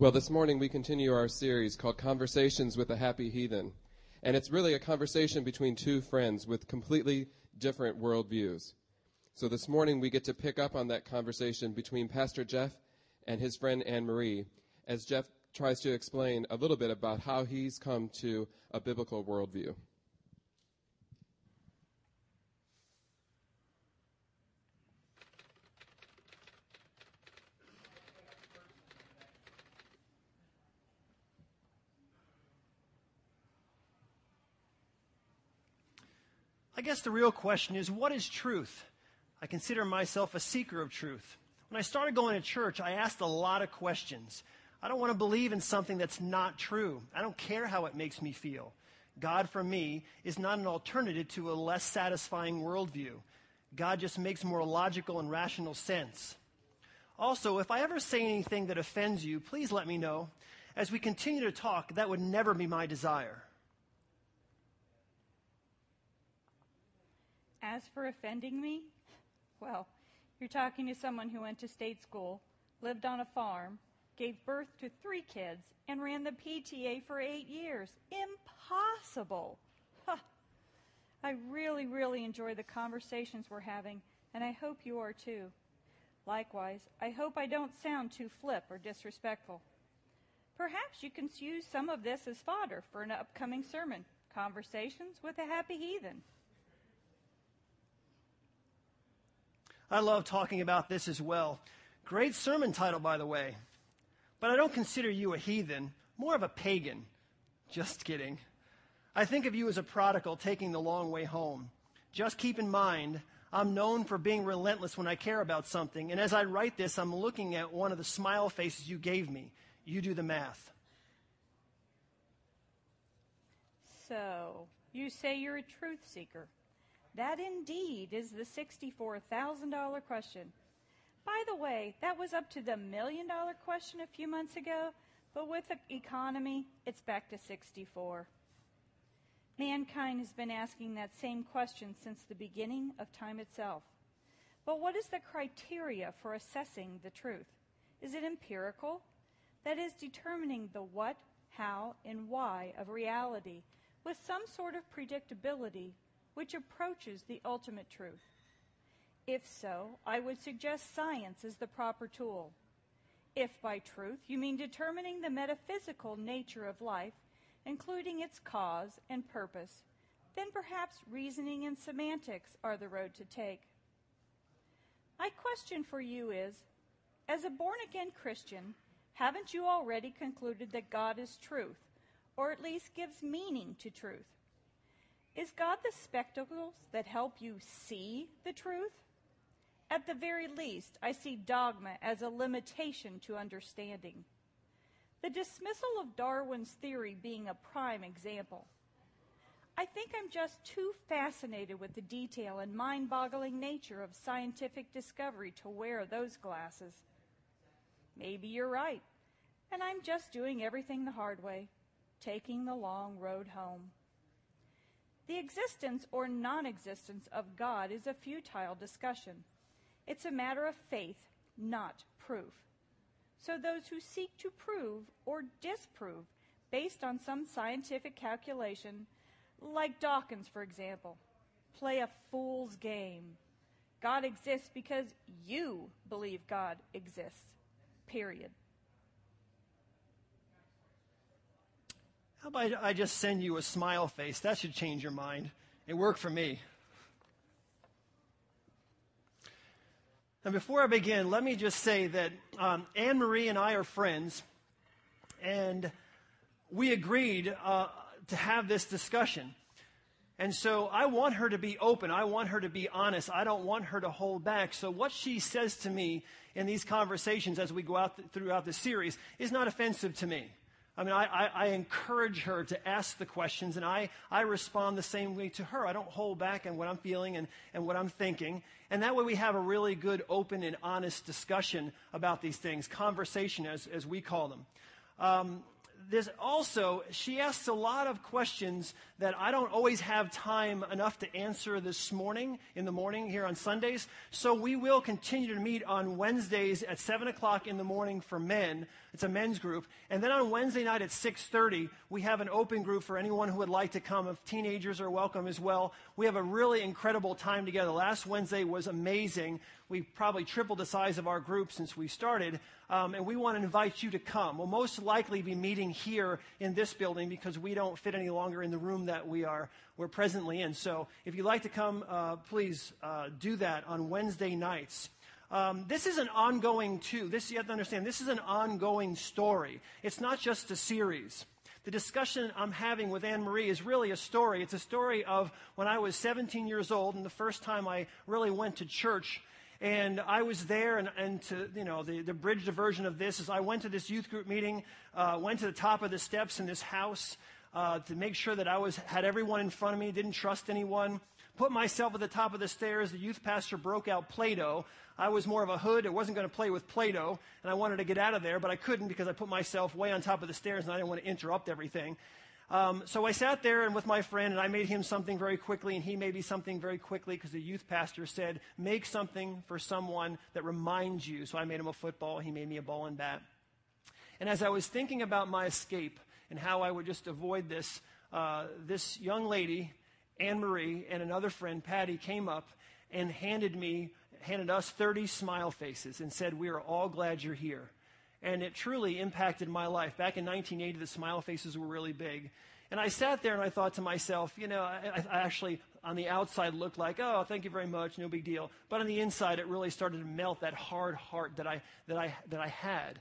Well, this morning we continue our series called Conversations with a Happy Heathen. And it's really a conversation between two friends with completely different worldviews. So this morning we get to pick up on that conversation between Pastor Jeff and his friend Anne Marie as Jeff tries to explain a little bit about how he's come to a biblical worldview. Guess the real question is what is truth? I consider myself a seeker of truth. When I started going to church, I asked a lot of questions. I don't want to believe in something that's not true. I don't care how it makes me feel. God, for me, is not an alternative to a less satisfying worldview. God just makes more logical and rational sense. Also, if I ever say anything that offends you, please let me know. As we continue to talk, that would never be my desire. As for offending me, well, you're talking to someone who went to state school, lived on a farm, gave birth to three kids, and ran the PTA for eight years. Impossible! Huh. I really, really enjoy the conversations we're having, and I hope you are too. Likewise, I hope I don't sound too flip or disrespectful. Perhaps you can use some of this as fodder for an upcoming sermon Conversations with a Happy Heathen. I love talking about this as well. Great sermon title, by the way. But I don't consider you a heathen, more of a pagan. Just kidding. I think of you as a prodigal taking the long way home. Just keep in mind, I'm known for being relentless when I care about something. And as I write this, I'm looking at one of the smile faces you gave me. You do the math. So, you say you're a truth seeker. That indeed is the $64,000 question. By the way, that was up to the million dollar question a few months ago, but with the economy, it's back to 64. Mankind has been asking that same question since the beginning of time itself. But what is the criteria for assessing the truth? Is it empirical? That is, determining the what, how, and why of reality with some sort of predictability which approaches the ultimate truth? If so, I would suggest science is the proper tool. If by truth you mean determining the metaphysical nature of life, including its cause and purpose, then perhaps reasoning and semantics are the road to take. My question for you is As a born again Christian, haven't you already concluded that God is truth, or at least gives meaning to truth? Is God the spectacles that help you see the truth? At the very least, I see dogma as a limitation to understanding. The dismissal of Darwin's theory being a prime example. I think I'm just too fascinated with the detail and mind boggling nature of scientific discovery to wear those glasses. Maybe you're right, and I'm just doing everything the hard way, taking the long road home. The existence or non existence of God is a futile discussion. It's a matter of faith, not proof. So those who seek to prove or disprove based on some scientific calculation, like Dawkins, for example, play a fool's game. God exists because you believe God exists. Period. How about I just send you a smile face? That should change your mind. It worked for me. Now, before I begin, let me just say that um, Anne Marie and I are friends, and we agreed uh, to have this discussion. And so I want her to be open. I want her to be honest. I don't want her to hold back. So what she says to me in these conversations as we go out th- throughout the series is not offensive to me. I mean, I, I, I, encourage her to ask the questions, and I, I respond the same way to her. I don't hold back on what I'm feeling and, and what I'm thinking. And that way we have a really good, open, and honest discussion about these things, conversation as, as we call them. Um, there's also, she asks a lot of questions that I don't always have time enough to answer this morning, in the morning here on Sundays. So we will continue to meet on Wednesdays at 7 o'clock in the morning for men. It's a men's group. And then on Wednesday night at 6.30, we have an open group for anyone who would like to come. If teenagers are welcome as well. We have a really incredible time together. Last Wednesday was amazing. We probably tripled the size of our group since we started. Um, and we want to invite you to come. We'll most likely be meeting here in this building because we don't fit any longer in the room that we are we're presently in. So if you'd like to come, uh, please uh, do that on Wednesday nights. Um, this is an ongoing too. This you have to understand. This is an ongoing story. It's not just a series. The discussion I'm having with Anne Marie is really a story. It's a story of when I was 17 years old and the first time I really went to church. And I was there, and, and to, you know, the, the bridge version of this is I went to this youth group meeting, uh, went to the top of the steps in this house uh, to make sure that I was, had everyone in front of me, didn't trust anyone. Put myself at the top of the stairs. The youth pastor broke out Play Doh. I was more of a hood. I wasn't going to play with Play Doh, and I wanted to get out of there, but I couldn't because I put myself way on top of the stairs and I didn't want to interrupt everything. Um, so I sat there and with my friend, and I made him something very quickly, and he made me something very quickly because the youth pastor said, Make something for someone that reminds you. So I made him a football. He made me a ball and bat. And as I was thinking about my escape and how I would just avoid this, uh, this young lady, Anne Marie, and another friend, Patty, came up and handed me, handed us 30 smile faces and said, We are all glad you're here. And it truly impacted my life. Back in 1980, the smile faces were really big. And I sat there and I thought to myself, you know, I, I, actually, on the outside, looked like, oh, thank you very much, no big deal. But on the inside, it really started to melt that hard heart that I, that I, that I had.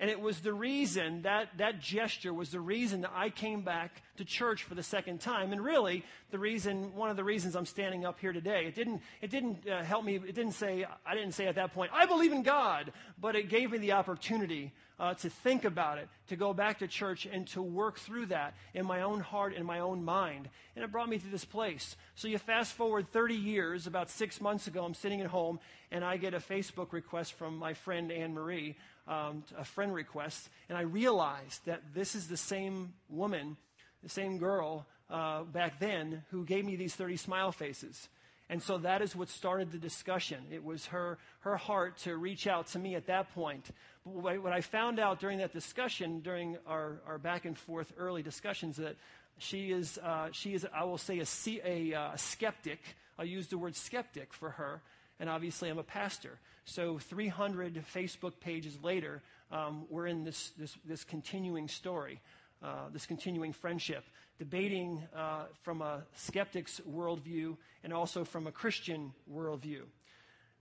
And it was the reason, that, that gesture was the reason that I came back to church for the second time. And really, the reason, one of the reasons I'm standing up here today. It didn't, it didn't uh, help me, it didn't say, I didn't say at that point, I believe in God, but it gave me the opportunity uh, to think about it, to go back to church and to work through that in my own heart and my own mind. And it brought me to this place. So you fast forward 30 years, about six months ago, I'm sitting at home and I get a Facebook request from my friend Anne Marie um, a friend request, and I realized that this is the same woman, the same girl uh, back then who gave me these 30 smile faces. And so that is what started the discussion. It was her, her heart to reach out to me at that point. But what I found out during that discussion, during our, our back and forth early discussions, that she is, uh, she is I will say, a, a, uh, a skeptic. I'll use the word skeptic for her and obviously I'm a pastor. So 300 Facebook pages later, um, we're in this, this, this continuing story, uh, this continuing friendship, debating uh, from a skeptic's worldview and also from a Christian worldview.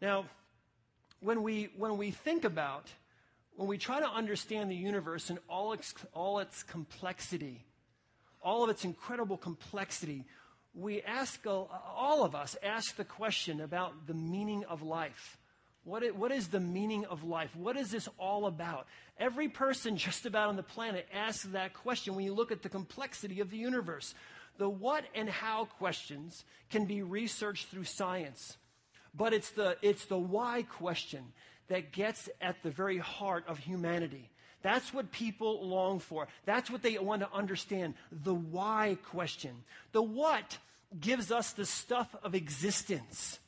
Now, when we, when we think about, when we try to understand the universe and all its, all its complexity, all of its incredible complexity, we ask, all of us ask the question about the meaning of life. What is, what is the meaning of life? What is this all about? Every person just about on the planet asks that question when you look at the complexity of the universe. The what and how questions can be researched through science, but it's the, it's the why question that gets at the very heart of humanity. That's what people long for. That's what they want to understand. The why question. The what gives us the stuff of existence.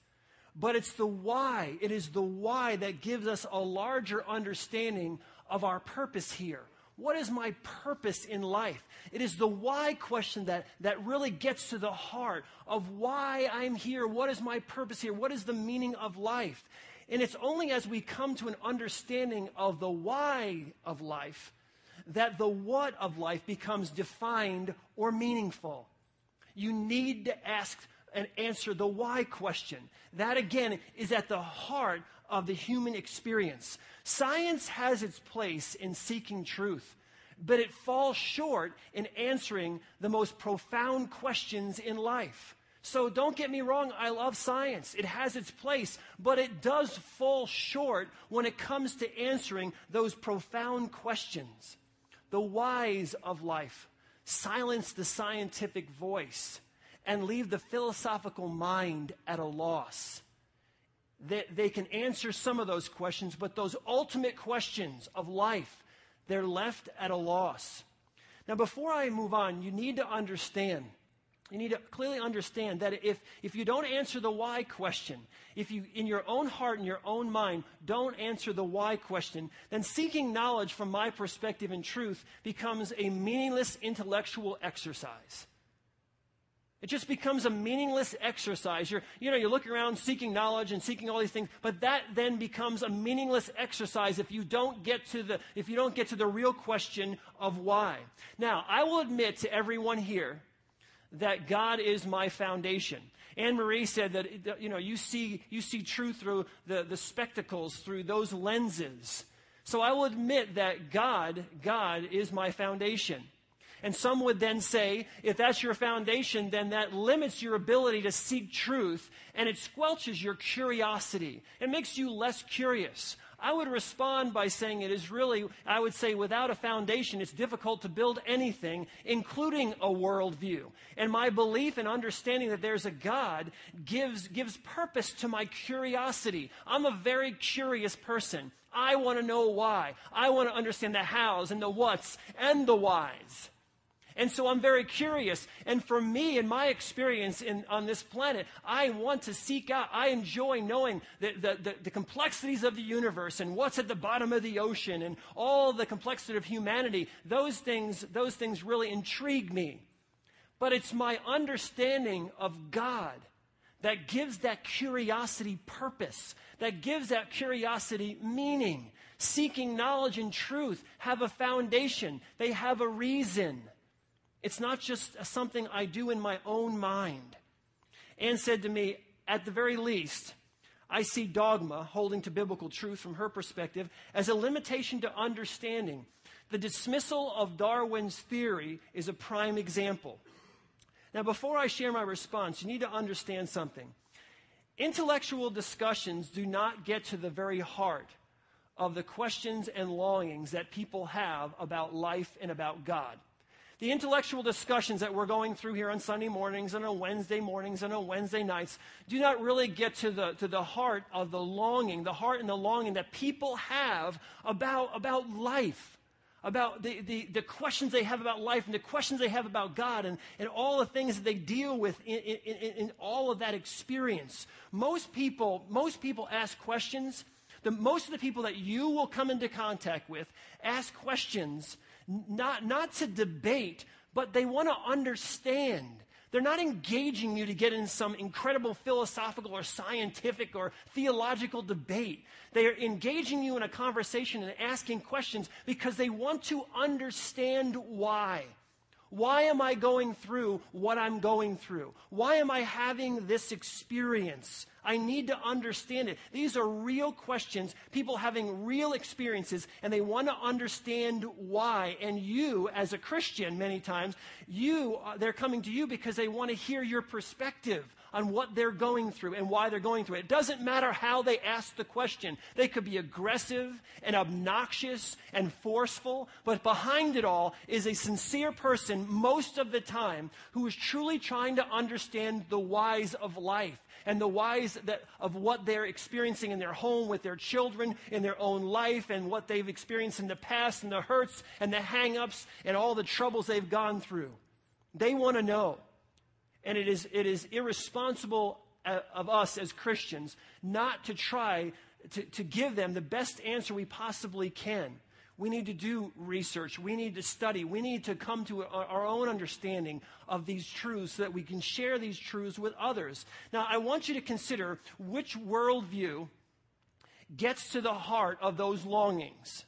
But it's the why. It is the why that gives us a larger understanding of our purpose here. What is my purpose in life? It is the why question that, that really gets to the heart of why I'm here. What is my purpose here? What is the meaning of life? And it's only as we come to an understanding of the why of life that the what of life becomes defined or meaningful. You need to ask and answer the why question. That again is at the heart of the human experience. Science has its place in seeking truth, but it falls short in answering the most profound questions in life. So don't get me wrong, I love science. It has its place, but it does fall short when it comes to answering those profound questions. The whys of life. Silence the scientific voice and leave the philosophical mind at a loss. They, they can answer some of those questions, but those ultimate questions of life, they're left at a loss. Now, before I move on, you need to understand you need to clearly understand that if, if you don't answer the why question, if you, in your own heart and your own mind, don't answer the why question, then seeking knowledge from my perspective and truth becomes a meaningless intellectual exercise. It just becomes a meaningless exercise. You're, you know, you're looking around seeking knowledge and seeking all these things, but that then becomes a meaningless exercise if you don't get to the, if you don't get to the real question of why. Now, I will admit to everyone here that God is my foundation. Anne Marie said that you know you see you see truth through the, the spectacles through those lenses. So I will admit that God, God is my foundation. And some would then say, if that's your foundation, then that limits your ability to seek truth and it squelches your curiosity. It makes you less curious. I would respond by saying it is really, I would say, without a foundation, it's difficult to build anything, including a worldview. And my belief and understanding that there's a God gives, gives purpose to my curiosity. I'm a very curious person. I want to know why. I want to understand the hows and the whats and the whys. And so I'm very curious. And for me, in my experience in, on this planet, I want to seek out, I enjoy knowing the, the, the, the, complexities of the universe and what's at the bottom of the ocean and all the complexity of humanity. Those things, those things really intrigue me. But it's my understanding of God that gives that curiosity purpose, that gives that curiosity meaning. Seeking knowledge and truth have a foundation, they have a reason. It's not just something I do in my own mind. Anne said to me, at the very least, I see dogma, holding to biblical truth from her perspective, as a limitation to understanding. The dismissal of Darwin's theory is a prime example. Now, before I share my response, you need to understand something. Intellectual discussions do not get to the very heart of the questions and longings that people have about life and about God. The intellectual discussions that we're going through here on Sunday mornings and on Wednesday mornings and on Wednesday nights do not really get to the, to the heart of the longing, the heart and the longing that people have about, about life about the, the, the, questions they have about life and the questions they have about God and, and all the things that they deal with in, in, in all of that experience. Most people, most people ask questions. The, most of the people that you will come into contact with ask questions not, not to debate, but they want to understand. They're not engaging you to get in some incredible philosophical or scientific or theological debate. They are engaging you in a conversation and asking questions because they want to understand why. Why am I going through what I'm going through? Why am I having this experience? I need to understand it. These are real questions, people having real experiences, and they want to understand why. And you, as a Christian, many times, you, uh, they're coming to you because they want to hear your perspective on what they're going through and why they're going through it. It doesn't matter how they ask the question. They could be aggressive and obnoxious and forceful, but behind it all is a sincere person most of the time who is truly trying to understand the whys of life and the whys that, of what they're experiencing in their home with their children, in their own life, and what they've experienced in the past, and the hurts and the hang ups and all the troubles they've gone through. They want to know. And it is, it is irresponsible uh, of us as Christians not to try to, to give them the best answer we possibly can. We need to do research. We need to study. We need to come to our own understanding of these truths so that we can share these truths with others. Now, I want you to consider which worldview gets to the heart of those longings.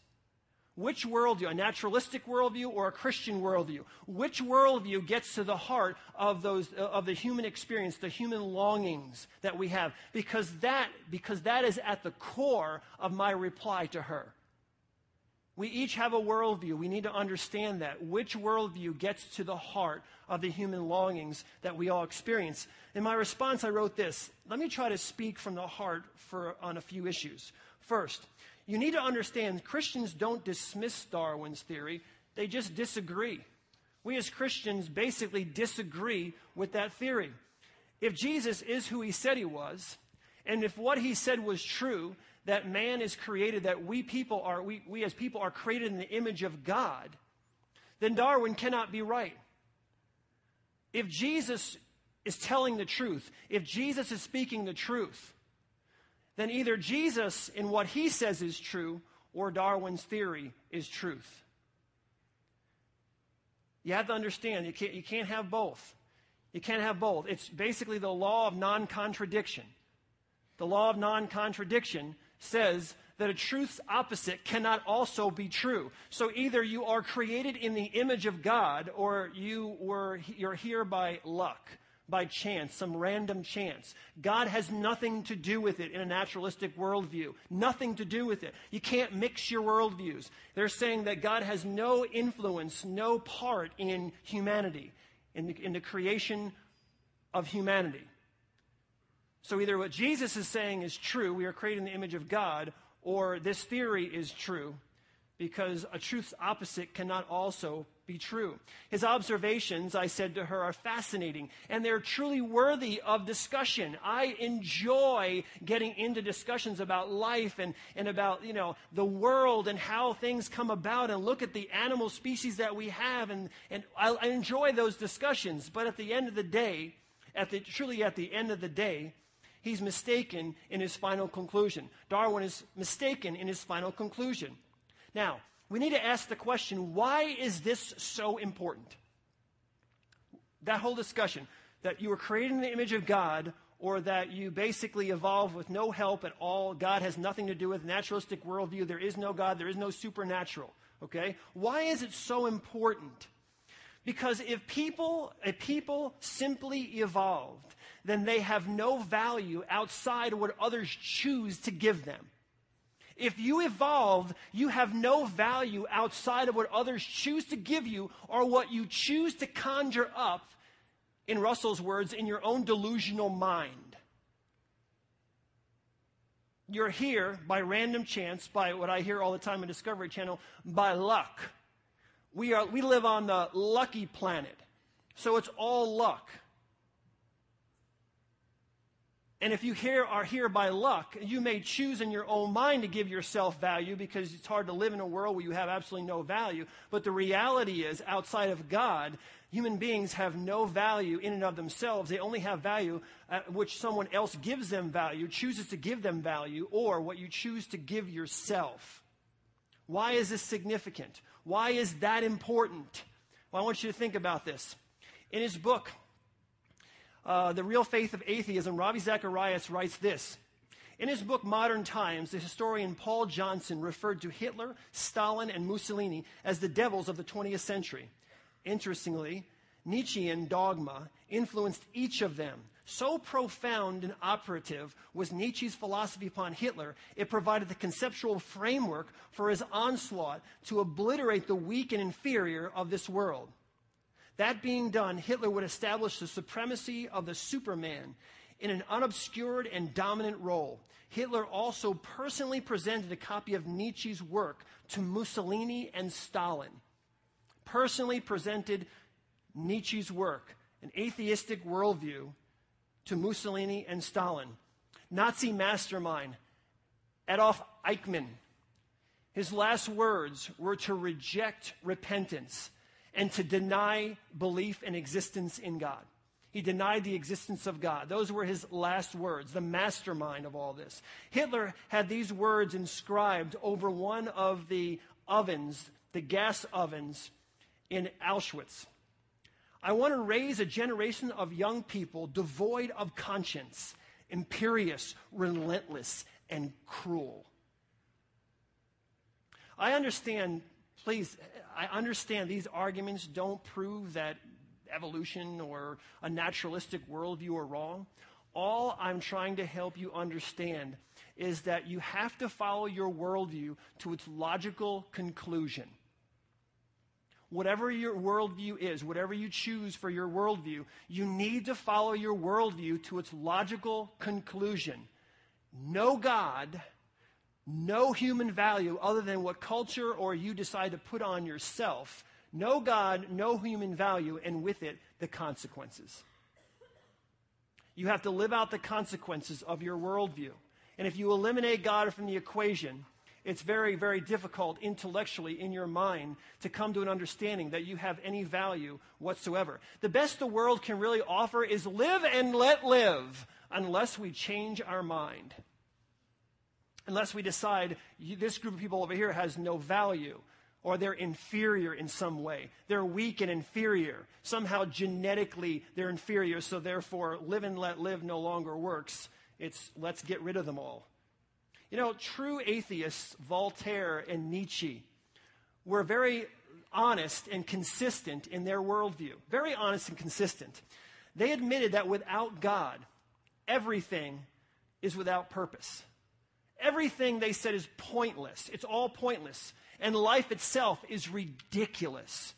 Which worldview, a naturalistic worldview or a Christian worldview? Which worldview gets to the heart of those uh, of the human experience, the human longings that we have? Because that because that is at the core of my reply to her. We each have a worldview. We need to understand that. Which worldview gets to the heart of the human longings that we all experience? In my response, I wrote this. Let me try to speak from the heart for, on a few issues. First, you need to understand Christians don't dismiss Darwin's theory, they just disagree. We as Christians basically disagree with that theory. If Jesus is who he said he was, and if what he said was true, that man is created, that we people are, we, we as people are created in the image of God, then Darwin cannot be right. If Jesus is telling the truth, if Jesus is speaking the truth, then either Jesus in what he says is true or Darwin's theory is truth. You have to understand, you can't, you can't have both. You can't have both. It's basically the law of non contradiction. The law of non contradiction says that a truth's opposite cannot also be true. So either you are created in the image of God or you were, you're here by luck by chance, some random chance. God has nothing to do with it in a naturalistic worldview. Nothing to do with it. You can't mix your worldviews. They're saying that God has no influence, no part in humanity, in the, in the creation of humanity. So either what Jesus is saying is true, we are created in the image of God, or this theory is true, because a truth's opposite cannot also be true. His observations, I said to her, are fascinating and they're truly worthy of discussion. I enjoy getting into discussions about life and, and about, you know, the world and how things come about and look at the animal species that we have and, and I, I enjoy those discussions. But at the end of the day, at the, truly at the end of the day, he's mistaken in his final conclusion. Darwin is mistaken in his final conclusion. Now, we need to ask the question why is this so important? That whole discussion that you were created in the image of God or that you basically evolve with no help at all. God has nothing to do with naturalistic worldview. There is no God. There is no supernatural. Okay? Why is it so important? Because if people, if people simply evolved, then they have no value outside of what others choose to give them. If you evolve, you have no value outside of what others choose to give you or what you choose to conjure up, in Russell's words, in your own delusional mind. You're here by random chance, by what I hear all the time on Discovery Channel, by luck. We, are, we live on the lucky planet. So it's all luck. And if you here are here by luck, you may choose in your own mind to give yourself value because it's hard to live in a world where you have absolutely no value. But the reality is, outside of God, human beings have no value in and of themselves. They only have value at which someone else gives them value, chooses to give them value, or what you choose to give yourself. Why is this significant? Why is that important? Well, I want you to think about this. In his book, uh, The Real Face of Atheism, Ravi Zacharias writes this. In his book Modern Times, the historian Paul Johnson referred to Hitler, Stalin, and Mussolini as the devils of the 20th century. Interestingly, Nietzschean dogma influenced each of them. So profound and operative was Nietzsche's philosophy upon Hitler, it provided the conceptual framework for his onslaught to obliterate the weak and inferior of this world. That being done, Hitler would establish the supremacy of the Superman in an unobscured and dominant role. Hitler also personally presented a copy of Nietzsche's work to Mussolini and Stalin. Personally presented Nietzsche's work, an atheistic worldview, to Mussolini and Stalin. Nazi mastermind Adolf Eichmann. His last words were to reject repentance and to deny belief and existence in God. He denied the existence of God. Those were his last words, the mastermind of all this. Hitler had these words inscribed over one of the ovens, the gas ovens in Auschwitz. I want to raise a generation of young people devoid of conscience, imperious, relentless, and cruel. I understand, please I understand these arguments don't prove that evolution or a naturalistic worldview are wrong. All I'm trying to help you understand is that you have to follow your worldview to its logical conclusion. Whatever your worldview is, whatever you choose for your worldview, you need to follow your worldview to its logical conclusion. No God no human value other than what culture or you decide to put on yourself. No God, no human value, and with it, the consequences. You have to live out the consequences of your worldview. And if you eliminate God from the equation it's very, very difficult intellectually in your mind to come to an understanding that you have any value whatsoever. The best the world can really offer is live and let live unless we change our mind. Unless we decide this group of people over here has no value or they're inferior in some way. They're weak and inferior. Somehow genetically they're inferior, so therefore live and let live no longer works. It's let's get rid of them all. You know, true atheists, Voltaire and Nietzsche, were very honest and consistent in their worldview. Very honest and consistent. They admitted that without God, everything is without purpose. Everything they said is pointless. It's all pointless. And life itself is ridiculous.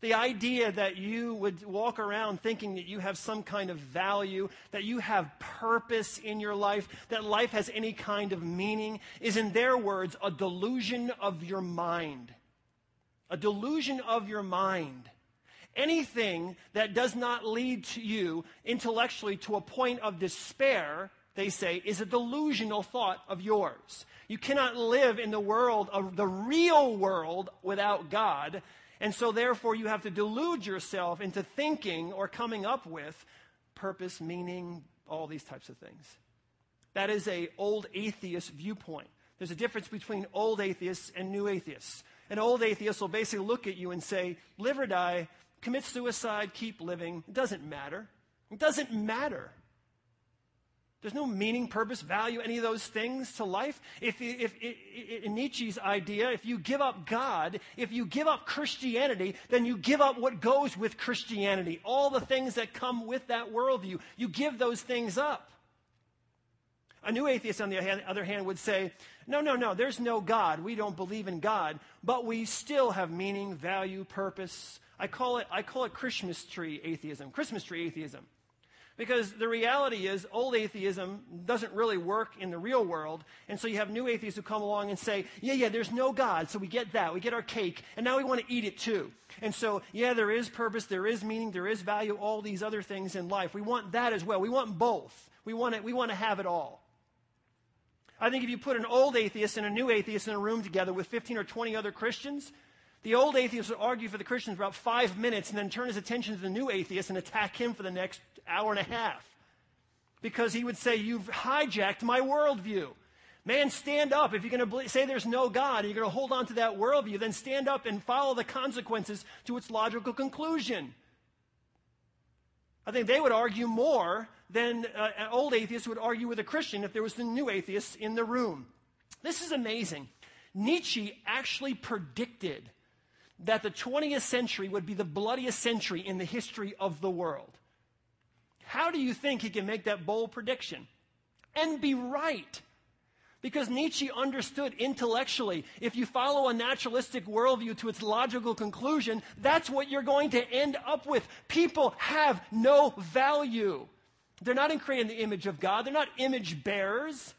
The idea that you would walk around thinking that you have some kind of value, that you have purpose in your life, that life has any kind of meaning, is in their words a delusion of your mind. A delusion of your mind. Anything that does not lead to you intellectually to a point of despair, they say, is a delusional thought of yours. You cannot live in the world of the real world without God and so, therefore, you have to delude yourself into thinking or coming up with purpose, meaning, all these types of things. That is a old atheist viewpoint. There's a difference between old atheists and new atheists. An old atheist will basically look at you and say, live or die, commit suicide, keep living. It doesn't matter. It doesn't matter. There's no meaning, purpose, value, any of those things to life. If, if, if, in Nietzsche's idea, if you give up God, if you give up Christianity, then you give up what goes with Christianity. All the things that come with that worldview. You give those things up. A new atheist, on the other hand, would say, no, no, no, there's no God. We don't believe in God, but we still have meaning, value, purpose. I call it, I call it Christmas tree atheism. Christmas tree atheism. Because the reality is, old atheism doesn't really work in the real world. And so you have new atheists who come along and say, yeah, yeah, there's no God. So we get that. We get our cake. And now we want to eat it too. And so, yeah, there is purpose, there is meaning, there is value, all these other things in life. We want that as well. We want both. We want, it, we want to have it all. I think if you put an old atheist and a new atheist in a room together with 15 or 20 other Christians, the old atheist would argue for the Christians for about five minutes and then turn his attention to the new atheist and attack him for the next hour and a half because he would say, You've hijacked my worldview. Man, stand up. If you're going to say there's no God and you're going to hold on to that worldview, then stand up and follow the consequences to its logical conclusion. I think they would argue more than uh, an old atheist would argue with a Christian if there was a new atheist in the room. This is amazing. Nietzsche actually predicted that the 20th century would be the bloodiest century in the history of the world. How do you think he can make that bold prediction? And be right. Because Nietzsche understood intellectually, if you follow a naturalistic worldview to its logical conclusion, that's what you're going to end up with. People have no value. They're not in creating the image of God, they're not image bearers.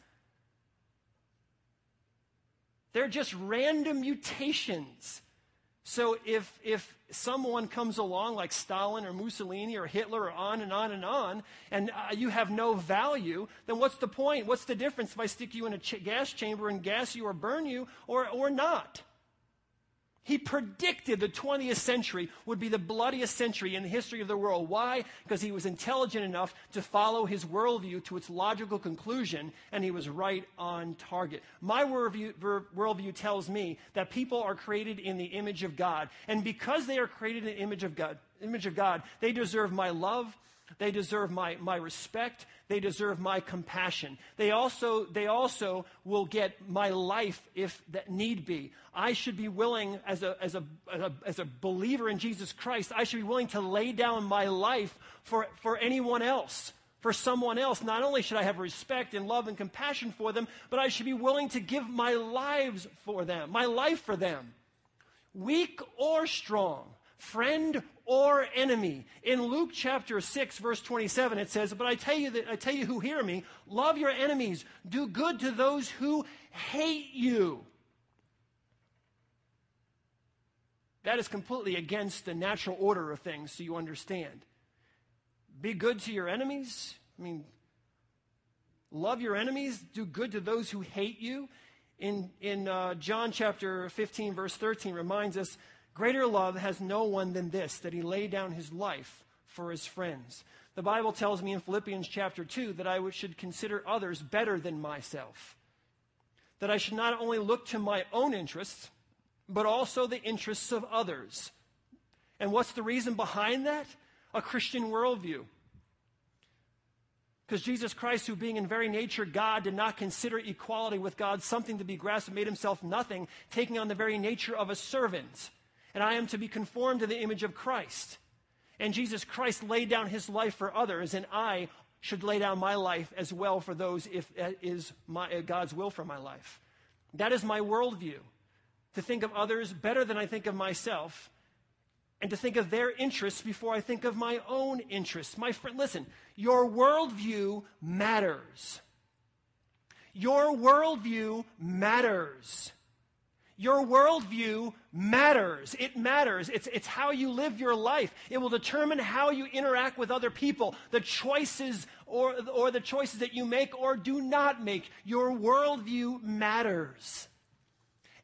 They're just random mutations. So if, if someone comes along like Stalin or Mussolini or Hitler or on and on and on, and uh, you have no value, then what's the point? What's the difference if I stick you in a ch- gas chamber and gas you or burn you or, or not? He predicted the 20th century would be the bloodiest century in the history of the world. Why? Because he was intelligent enough to follow his worldview to its logical conclusion, and he was right on target. My worldview, worldview tells me that people are created in the image of God, and because they are created in the image of God, image of God, they deserve my love, they deserve my, my respect. They deserve my compassion. They also, they also will get my life if that need be. I should be willing, as a, as, a, as, a, as a believer in Jesus Christ, I should be willing to lay down my life for, for anyone else, for someone else. Not only should I have respect and love and compassion for them, but I should be willing to give my lives for them, my life for them. Weak or strong, friend or enemy. In Luke chapter 6 verse 27 it says, "But I tell you that I tell you who hear me, love your enemies, do good to those who hate you." That is completely against the natural order of things, so you understand. Be good to your enemies. I mean, love your enemies, do good to those who hate you. in, in uh, John chapter 15, verse 13, reminds us greater love has no one than this, that he laid down his life for his friends. The Bible tells me in Philippians chapter 2 that I should consider others better than myself. That I should not only look to my own interests, but also the interests of others. And what's the reason behind that? A Christian worldview. Because Jesus Christ, who being in very nature God, did not consider equality with God something to be grasped, made himself nothing, taking on the very nature of a servant. And I am to be conformed to the image of Christ. And Jesus Christ laid down his life for others, and I should lay down my life as well for those if that is my, uh, God's will for my life. That is my worldview. To think of others better than I think of myself, and to think of their interests before I think of my own interests. My friend, listen, your worldview matters. Your worldview matters. Your worldview matters. It matters. It's, it's how you live your life. It will determine how you interact with other people, the choices or, or the choices that you make or do not make. Your worldview matters.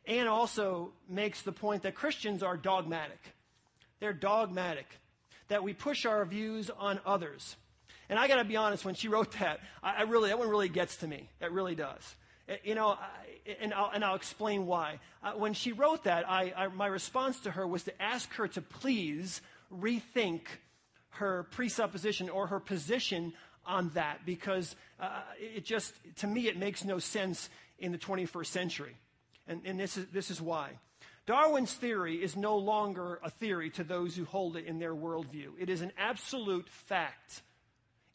And also makes the point that Christians are dogmatic. They're dogmatic, that we push our views on others. And I got to be honest, when she wrote that, I, I, really, that one really gets to me. That really does. Eh, you know, and, I'll, and I'll explain why. Uh, when she wrote that, I, I, my response to her was to ask her to please rethink her presupposition or her position on that because uh, it just, to me, it makes no sense in the 21st century. And, and this, is, this is why. Darwin's theory is no longer a theory to those who hold it in their worldview. It is an absolute fact.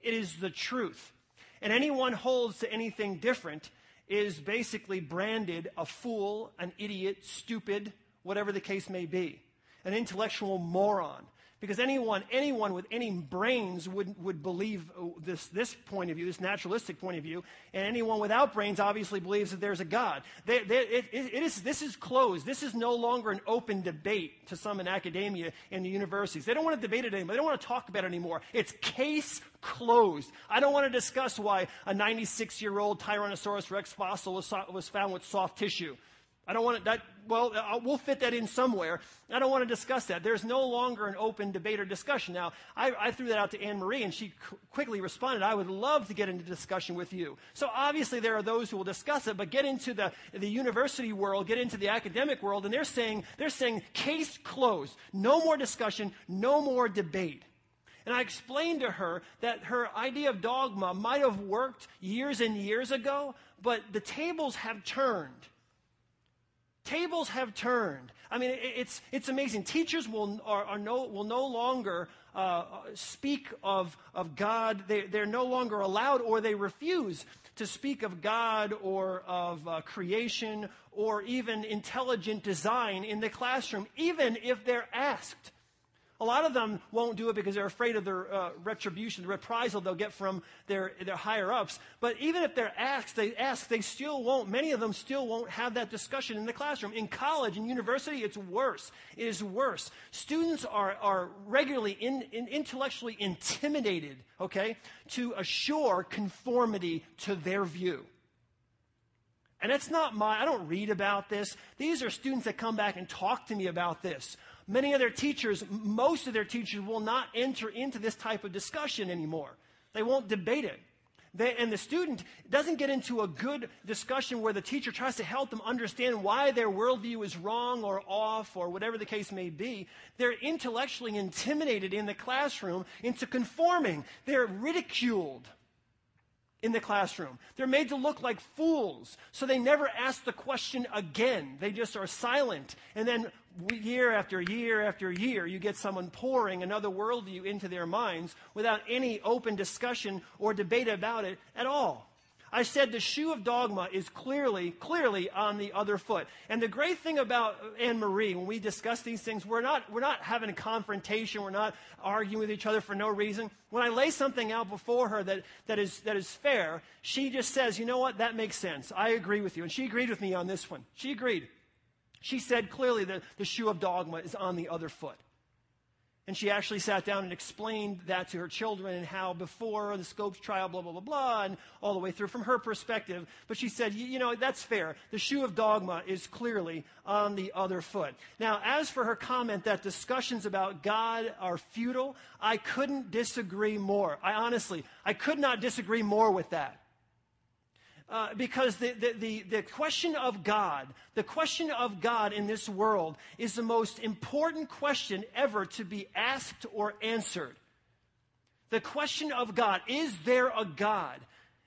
It is the truth. And anyone holds to anything different is basically branded a fool, an idiot, stupid, whatever the case may be, an intellectual moron. Because anyone, anyone with any brains would, would believe uh, this, this point of view, this naturalistic point of view, and anyone without brains obviously believes that there's a God. They, they, it, it is, this is closed. This is no longer an open debate to some in academia and the universities. They don't want to debate it anymore. They don't want to talk about it anymore. It's case closed. I don't want to discuss why a 96 year old Tyrannosaurus rex fossil was, was found with soft tissue. I don't want that. Well, I'll, we'll fit that in somewhere. I don't want to discuss that. There's no longer an open debate or discussion. Now, I, I threw that out to Anne Marie, and she qu- quickly responded, I would love to get into discussion with you. So obviously, there are those who will discuss it, but get into the, the university world, get into the academic world, and they're saying, they're saying, case closed. No more discussion, no more debate. And I explained to her that her idea of dogma might have worked years and years ago, but the tables have turned. Tables have turned. I mean, it's, it's amazing. Teachers will, are, are no, will no longer uh, speak of, of God. They, they're no longer allowed or they refuse to speak of God or of uh, creation or even intelligent design in the classroom, even if they're asked. A lot of them won't do it because they're afraid of their uh, retribution, the reprisal they'll get from their, their higher ups. But even if they're asked, they ask, they still won't, many of them still won't have that discussion in the classroom. In college and university, it's worse. It is worse. Students are, are regularly in, in intellectually intimidated, okay, to assure conformity to their view. And it's not my, I don't read about this. These are students that come back and talk to me about this. Many of their teachers, most of their teachers, will not enter into this type of discussion anymore. They won't debate it. They, and the student doesn't get into a good discussion where the teacher tries to help them understand why their worldview is wrong or off or whatever the case may be. They're intellectually intimidated in the classroom into conforming. They're ridiculed in the classroom. They're made to look like fools, so they never ask the question again. They just are silent. And then year after year after year, you get someone pouring another worldview into their minds without any open discussion or debate about it at all. I said the shoe of dogma is clearly, clearly on the other foot. And the great thing about Anne Marie, when we discuss these things, we're not, we're not having a confrontation. We're not arguing with each other for no reason. When I lay something out before her that, that, is, that is fair, she just says, you know what, that makes sense. I agree with you. And she agreed with me on this one. She agreed. She said clearly that the shoe of dogma is on the other foot. And she actually sat down and explained that to her children and how before the Scopes trial, blah, blah, blah, blah, and all the way through from her perspective. But she said, you know, that's fair. The shoe of dogma is clearly on the other foot. Now, as for her comment that discussions about God are futile, I couldn't disagree more. I honestly, I could not disagree more with that. Uh, because the, the, the, the, question of God, the question of God in this world is the most important question ever to be asked or answered. The question of God, is there a God,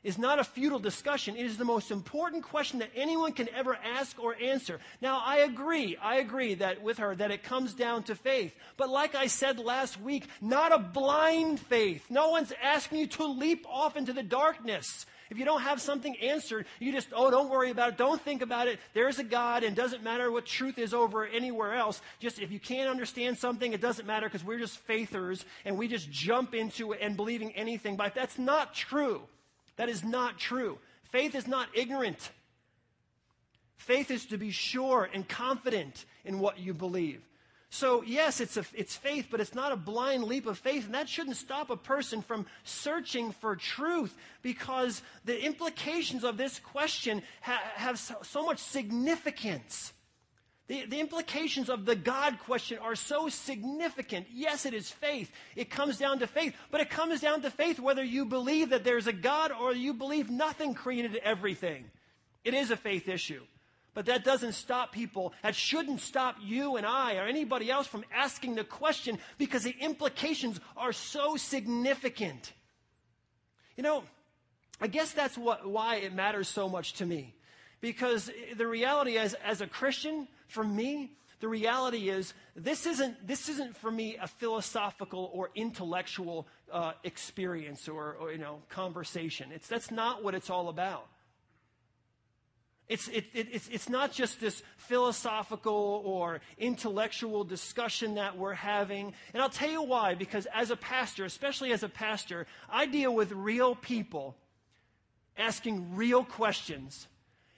is not a futile discussion. It is the most important question that anyone can ever ask or answer. Now, I agree, I agree that with her that it comes down to faith. But like I said last week, not a blind faith. No one's asking you to leap off into the darkness. If you don't have something answered, you just, oh, don't worry about it. Don't think about it. There's a God, and doesn't matter what truth is over anywhere else. Just if you can't understand something, it doesn't matter because we're just faithers and we just jump into it and believing anything. But that's not true. That is not true. Faith is not ignorant. Faith is to be sure and confident in what you believe. So, yes, it's, a, it's faith, but it's not a blind leap of faith. And that shouldn't stop a person from searching for truth because the implications of this question ha- have so, so, much significance. The, the implications of the God question are so significant. Yes, it is faith. It comes down to faith. But it comes down to faith whether you believe that there's a God or you believe nothing created everything. It is a faith issue. But that doesn't stop people. That shouldn't stop you and I or anybody else from asking the question because the implications are so significant. You know, I guess that's what, why it matters so much to me. Because the reality as, as a Christian, for me, the reality is this isn't, this isn't for me a philosophical or intellectual uh, experience or, or, you know, conversation. It's, that's not what it's all about. It's, it, it, it's, it's not just this philosophical or intellectual discussion that we're having. And I'll tell you why, because as a pastor, especially as a pastor, I deal with real people asking real questions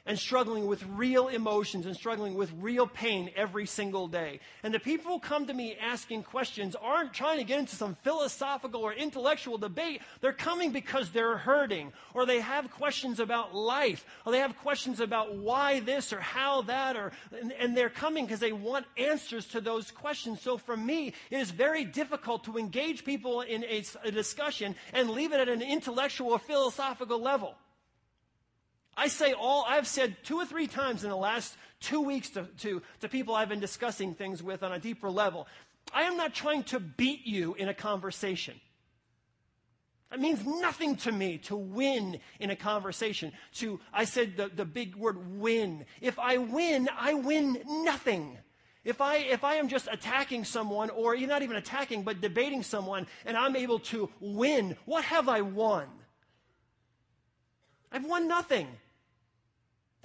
and struggling with real emotions and struggling with real pain every single day. And the people who come to me asking questions aren't trying to get into some philosophical or intellectual debate. They're coming because they're hurting, or they have questions about life, or they have questions about why this or how that, or, and, and they're coming because they want answers to those questions. So for me, it is very difficult to engage people in a, a discussion and leave it at an intellectual or philosophical level. I say all, I've said two or three times in the last two weeks to, to, to people I've been discussing things with on a deeper level. I am not trying to beat you in a conversation. It means nothing to me to win in a conversation. To, I said the, the big word win. If I win, I win nothing. If I, if I am just attacking someone, or not even attacking, but debating someone, and I'm able to win, what have I won? I've won nothing.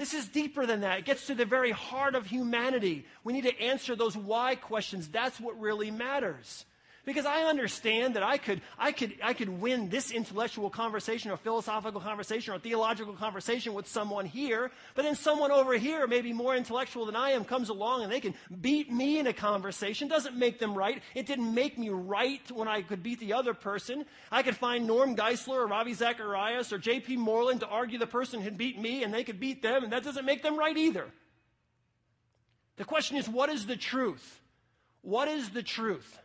This is deeper than that. It gets to the very heart of humanity. We need to answer those why questions. That's what really matters. Because I understand that I could, I could, I could win this intellectual conversation or philosophical conversation or theological conversation with someone here, but then someone over here, maybe more intellectual than I am, comes along and they can beat me in a conversation. Doesn't make them right. It didn't make me right when I could beat the other person. I could find Norm Geisler or Ravi Zacharias or J.P. Moreland to argue the person had beat me and they could beat them, and that doesn't make them right either. The question is, what is the truth? What is the truth?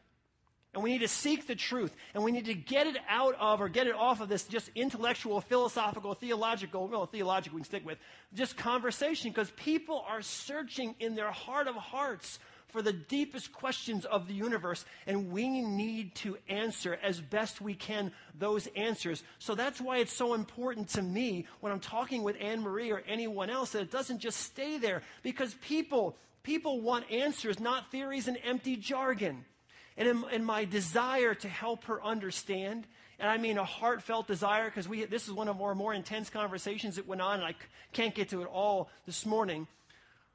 And we need to seek the truth. And we need to get it out of or get it off of this just intellectual, philosophical, theological, well, theological we can stick with, just conversation because people are searching in their heart of hearts for the deepest questions of the universe. And we need to answer as best we can those answers. So that's why it's so important to me when I'm talking with Anne Marie or anyone else that it doesn't just stay there because people, people want answers, not theories and empty jargon. And in, in, my desire to help her understand, and I mean a heartfelt desire, because we this is one of our more intense conversations that went on, and I c- can't get to it all this morning.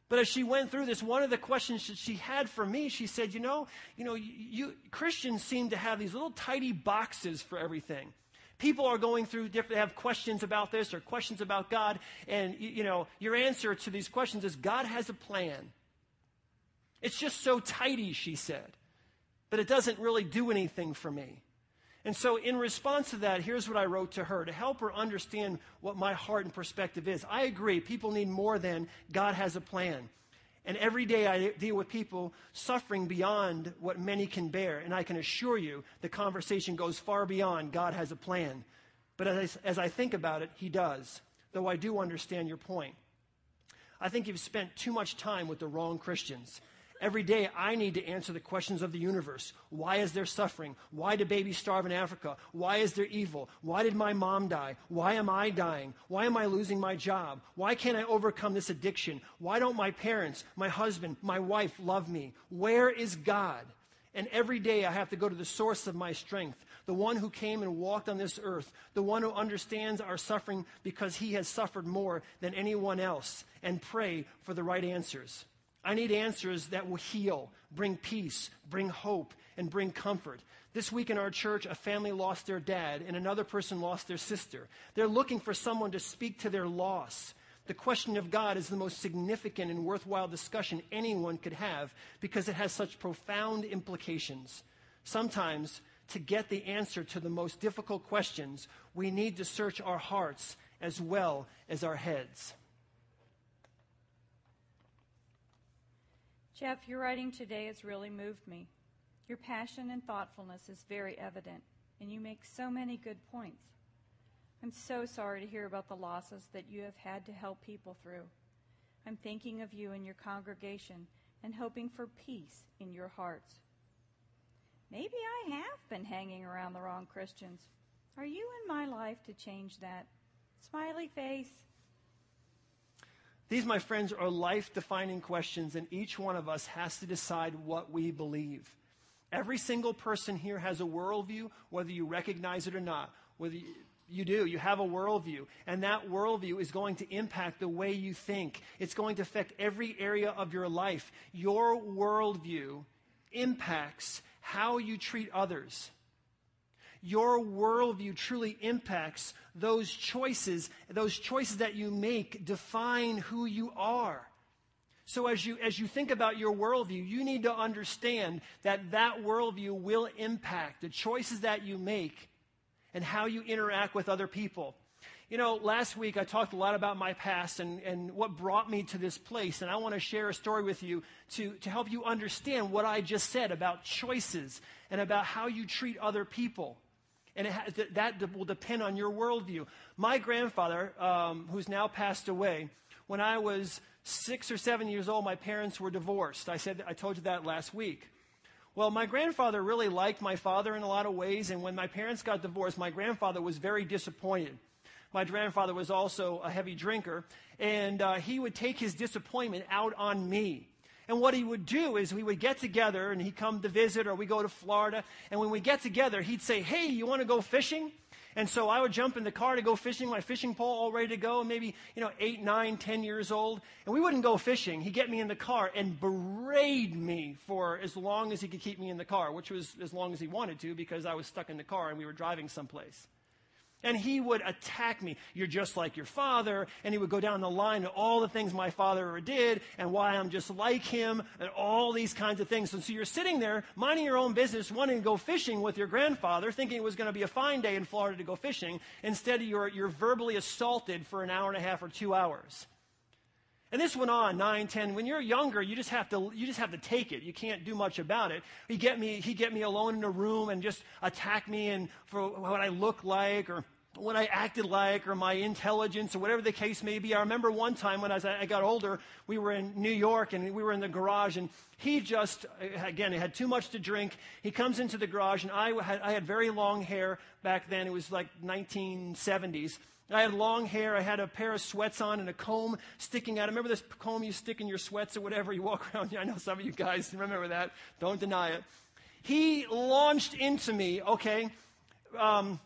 But as she went through this, one of the questions that she had for me, she said, "You know, you know, you, you Christians seem to have these little tidy boxes for everything." People are going through different, They have questions about this or questions about God, and you know, your answer to these questions is God has a plan. It's just so tidy, she said. But it doesn't really do anything for me. And so, in response to that, here's what I wrote to her to help her understand what my heart and perspective is. I agree, people need more than God has a plan. And every day I deal with people suffering beyond what many can bear. And I can assure you the conversation goes far beyond God has a plan. But as I, as I think about it, He does, though I do understand your point. I think you've spent too much time with the wrong Christians. Every day, I need to answer the questions of the universe. Why is there suffering? Why do babies starve in Africa? Why is there evil? Why did my mom die? Why am I dying? Why am I losing my job? Why can't I overcome this addiction? Why don't my parents, my husband, my wife love me? Where is God? And every day I have to go to the source of my strength, the one who came and walked on this earth, the one who understands our suffering because he has suffered more than anyone else, and pray for the right answers. I need answers that will heal, bring peace, bring hope, and bring comfort. This week in our church, a family lost their dad and another person lost their sister. They're looking for someone to speak to their loss. The question of God is the most significant and worthwhile discussion anyone could have because it has such profound implications. Sometimes, to get the answer to the most difficult questions, we need to search our hearts as well as our heads. Jeff, your writing today has really moved me. Your passion and thoughtfulness is very evident, and you make so many good points. I'm so sorry to hear about the losses that you have had to help people through. I'm thinking of you and your congregation and hoping for peace in your hearts. Maybe I have been hanging around the wrong Christians. Are you in my life to change that? Smiley face. These, my friends, are life defining questions, and each one of us has to decide what we believe. Every single person here has a worldview, whether you recognize it or not. Whether you, you do, you have a worldview, and that worldview is going to impact the way you think. It's going to affect every area of your life. Your worldview impacts how you treat others your worldview truly impacts those choices. Those choices that you make define who you are. So as you, as you think about your worldview, you need to understand that that worldview will impact the choices that you make and how you interact with other people. You know, last week I talked a lot about my past and, and what brought me to this place, and I want to share a story with you to, to help you understand what I just said about choices and about how you treat other people. And has, that will depend on your worldview. My grandfather, um, who's now passed away, when I was six or seven years old, my parents were divorced. I said, I told you that last week. Well, my grandfather really liked my father in a lot of ways, and when my parents got divorced, my grandfather was very disappointed. My grandfather was also a heavy drinker, and uh, he would take his disappointment out on me. And what he would do is we would get together and he'd come to visit or we go to Florida. And when we get together, he'd say, Hey, you want to go fishing? And so I would jump in the car to go fishing, my fishing pole all ready to go, maybe, you know, eight, nine, ten years old. And we wouldn't go fishing. He'd get me in the car and berate me for as long as he could keep me in the car, which was as long as he wanted to because I was stuck in the car and we were driving someplace. And he would attack me. You're just like your father. And he would go down the line of all the things my father ever did and why I'm just like him and all these kinds of things. And so you're sitting there minding your own business, wanting to go fishing with your grandfather, thinking it was going to be a fine day in Florida to go fishing. Instead, you're, you're verbally assaulted for an hour and a half or two hours. And this went on, 9, 10. When you're younger, you just have to, you just have to take it. You can't do much about it. He get me, he get me alone in a room and just attack me and for what I look like or what I acted like or my intelligence or whatever the case may be. I remember one time when I got older, we were in New York and we were in the garage and he just, again, had too much to drink. He comes into the garage and I had, I had very long hair back then. It was like 1970s. I had long hair. I had a pair of sweats on and a comb sticking out. Remember this comb you stick in your sweats or whatever? You walk around. I know some of you guys remember that. Don't deny it. He launched into me, okay? Um,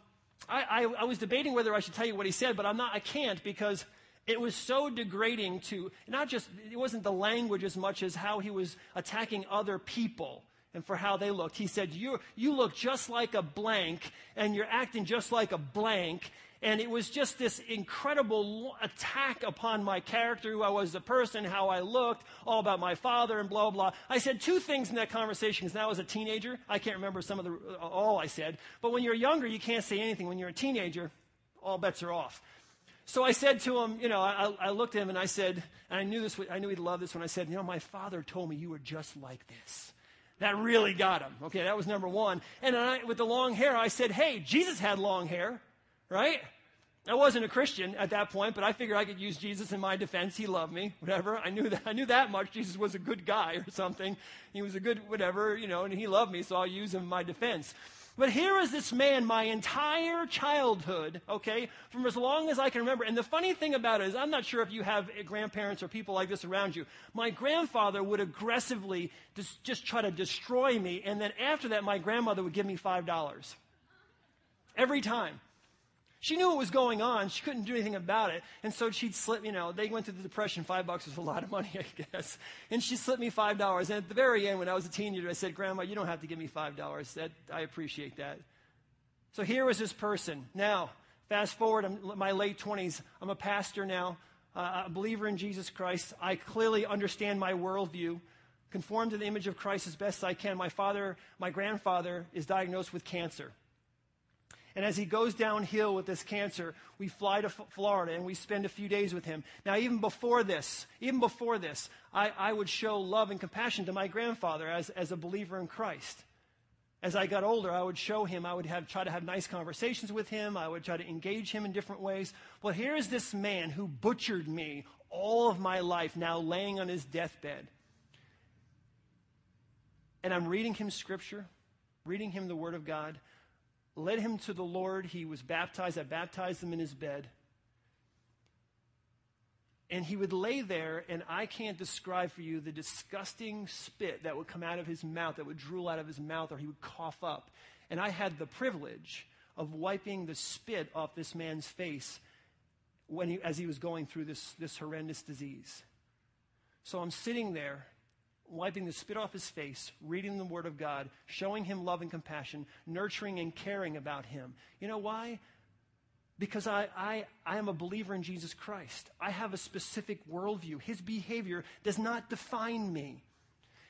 I, I, I was debating whether I should tell you what he said, but I'm not, I can't because it was so degrading to, not just, it wasn't the language as much as how he was attacking other people and for how they looked. He said, you, you look just like a blank, and you're acting just like a blank, And it was just this incredible attack upon my character, who I was as a person, how I looked, all about my father, and blah, blah. I said two things in that conversation because now as a teenager, I can't remember some of the, uh, all I said. But when you're younger, you can't say anything. When you're a teenager, all bets are off. So I said to him, you know, I, I looked at him and I said, and I knew this, I knew he'd love this when I said, you know, my father told me you were just like this. That really got him. Okay, that was number one. And I, with the long hair, I said, hey, Jesus had long hair, right? I wasn't a Christian at that point, but I figured I could use Jesus in my defense. He loved me, whatever. I knew that. I knew that much. Jesus was a good guy or something. He was a good whatever, you know, and he loved me, so I'll use him in my defense. But here is this man, my entire childhood, okay, from as long as I can remember. And the funny thing about it is, I'm not sure if you have grandparents or people like this around you. My grandfather would aggressively just, just try to destroy me, and then after that, my grandmother would give me $5. Every time. She knew what was going on. She couldn't do anything about it. And so she'd slip, you know, they went through the depression. Five bucks was a lot of money, I guess. And she slipped me five dollars. And at the very end, when I was a teenager, I said, Grandma, you don't have to give me five dollars. That I appreciate that. So here was this person. Now, fast forward, I'm my late 20s. I'm a pastor now, uh, a believer in Jesus Christ. I clearly understand my worldview conform to the image of Christ as best I can. My father, my grandfather, is diagnosed with cancer. And as he goes downhill with this cancer, we fly to F- Florida and we spend a few days with him. Now, even before this, even before this, I, I would show love and compassion to my grandfather as, as a believer in Christ. As I got older, I would show him, I would have, try to have nice conversations with him, I would try to engage him in different ways. Well, here is this man who butchered me all of my life, now laying on his deathbed. And I'm reading him scripture, reading him the Word of God led him to the Lord. He was baptized. I baptized him in his bed. And he would lay there, and I can't describe for you the disgusting spit that would come out of his mouth, that would drool out of his mouth, or he would cough up. And I had the privilege of wiping the spit off this man's face when he, as he was going through this, this horrendous disease. So I'm sitting there wiping the spit off his face, reading the Word of God, showing him love and compassion, nurturing and caring about him. You know why? Because I, I, I am a believer in Jesus Christ. I have a specific worldview. His behavior does not define me.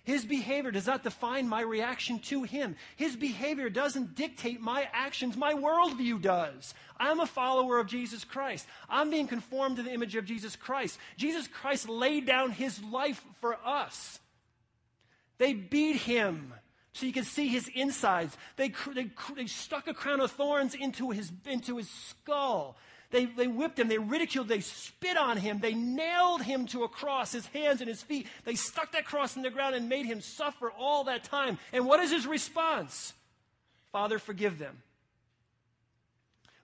His behavior does not define my reaction to him. His behavior doesn't dictate my actions. My worldview does. I'm a follower of Jesus Christ. I'm being conformed to the image of Jesus Christ. Jesus Christ laid down his life for us. They beat him so you could see his insides. They, they, they stuck a crown of thorns into his, into his skull. They, they whipped him, they ridiculed, they spit on him, they nailed him to a cross, his hands and his feet. They stuck that cross in the ground and made him suffer all that time. And what is his response? Father, forgive them.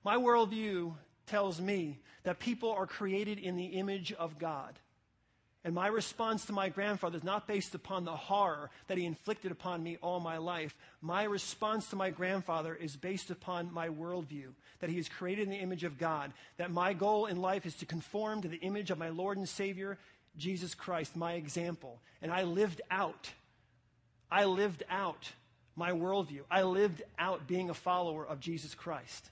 My worldview tells me that people are created in the image of God. And my response to my grandfather is not based upon the horror that he inflicted upon me all my life. My response to my grandfather is based upon my worldview that he is created in the image of God, that my goal in life is to conform to the image of my Lord and Savior, Jesus Christ, my example. And I lived out, I lived out my worldview. I lived out being a follower of Jesus Christ.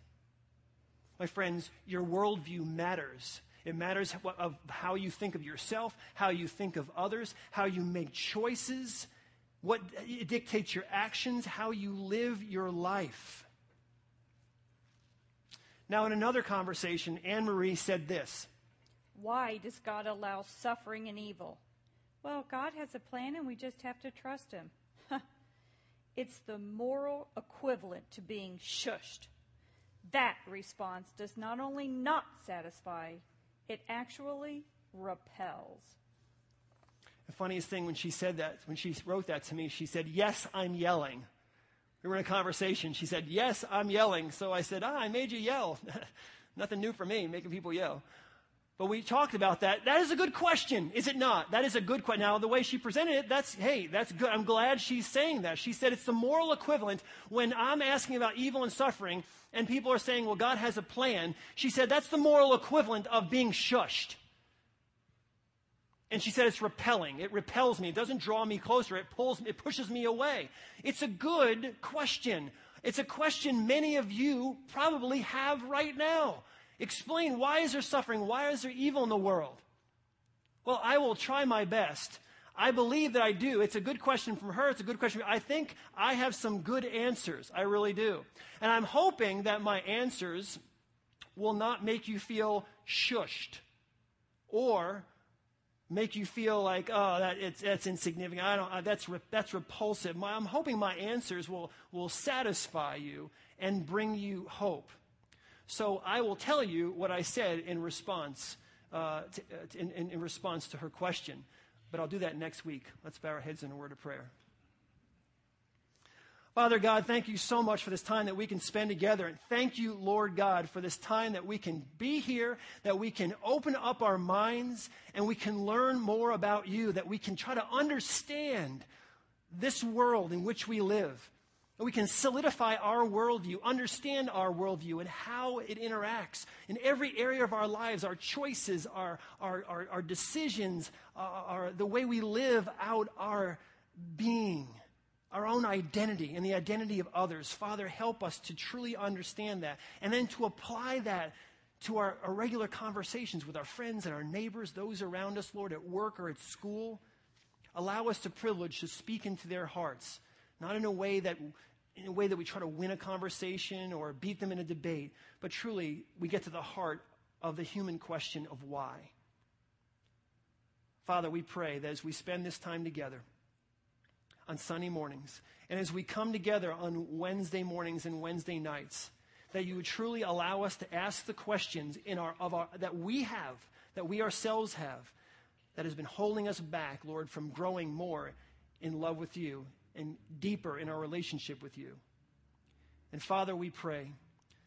My friends, your worldview matters it matters of how you think of yourself, how you think of others, how you make choices, what dictates your actions, how you live your life. Now, in another conversation, Anne Marie said this Why does God allow suffering and evil? Well, God has a plan and we just have to trust Him. it's the moral equivalent to being shushed. That response does not only not satisfy, it actually repels. The funniest thing when she said that, when she wrote that to me, she said, Yes, I'm yelling. We were in a conversation. She said, Yes, I'm yelling. So I said, Ah, I made you yell. Nothing new for me, making people yell. But we talked about that. That is a good question, is it not? That is a good question. Now, the way she presented it, that's, hey, that's good. I'm glad she's saying that. She said it's the moral equivalent when I'm asking about evil and suffering and people are saying, well, God has a plan. She said that's the moral equivalent of being shushed. And she said it's repelling. It repels me. It doesn't draw me closer. It pulls it pushes me away. It's a good question. It's a question many of you probably have right now. Explain why is there suffering? Why is there evil in the world? Well, I will try my best. I believe that I do. It's a good question from her. It's a good question. I think I have some good answers. I really do. And I'm hoping that my answers will not make you feel shushed or make you feel like, oh, that, it's, that's insignificant. I don't, that's, that's repulsive. My, I'm hoping my answers will, will satisfy you and bring you hope. So I will tell you what I said in response, uh, to, uh, in, in, in response to her question. But I'll do that next week. Let's bow our heads in a word of prayer. Father God, thank you so much for this time that we can spend together. And thank you, Lord God, for this time that we can be here, that we can open up our minds, and we can learn more about you, that we can try to understand this world in which we live we can solidify our worldview, understand our worldview, and how it interacts in every area of our lives our choices, our, our, our, our decisions, uh, our, the way we live out our being, our own identity, and the identity of others. Father, help us to truly understand that and then to apply that to our, our regular conversations with our friends and our neighbors, those around us, Lord, at work or at school. Allow us the privilege to speak into their hearts not in a way that in a way that we try to win a conversation or beat them in a debate, but truly we get to the heart of the human question of why. Father, we pray that as we spend this time together on Sunday mornings, and as we come together on Wednesday mornings and Wednesday nights, that you would truly allow us to ask the questions in our, of our, that we have, that we ourselves have, that has been holding us back, Lord, from growing more in love with you and deeper in our relationship with you. And Father, we pray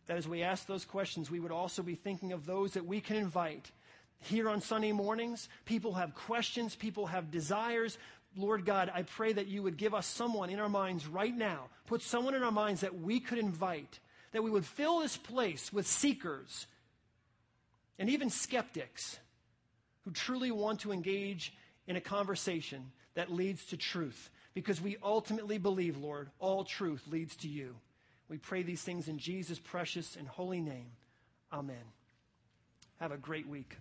that as we ask those questions, we would also be thinking of those that we can invite here on Sunday mornings. People have questions, people have desires. Lord God, I pray that you would give us someone in our minds right now, put someone in our minds that we could invite, that we would fill this place with seekers and even skeptics who truly want to engage in a conversation that leads to truth because we ultimately believe, Lord, all truth leads to you. We pray these things in Jesus' precious and holy name. Amen. Have a great week.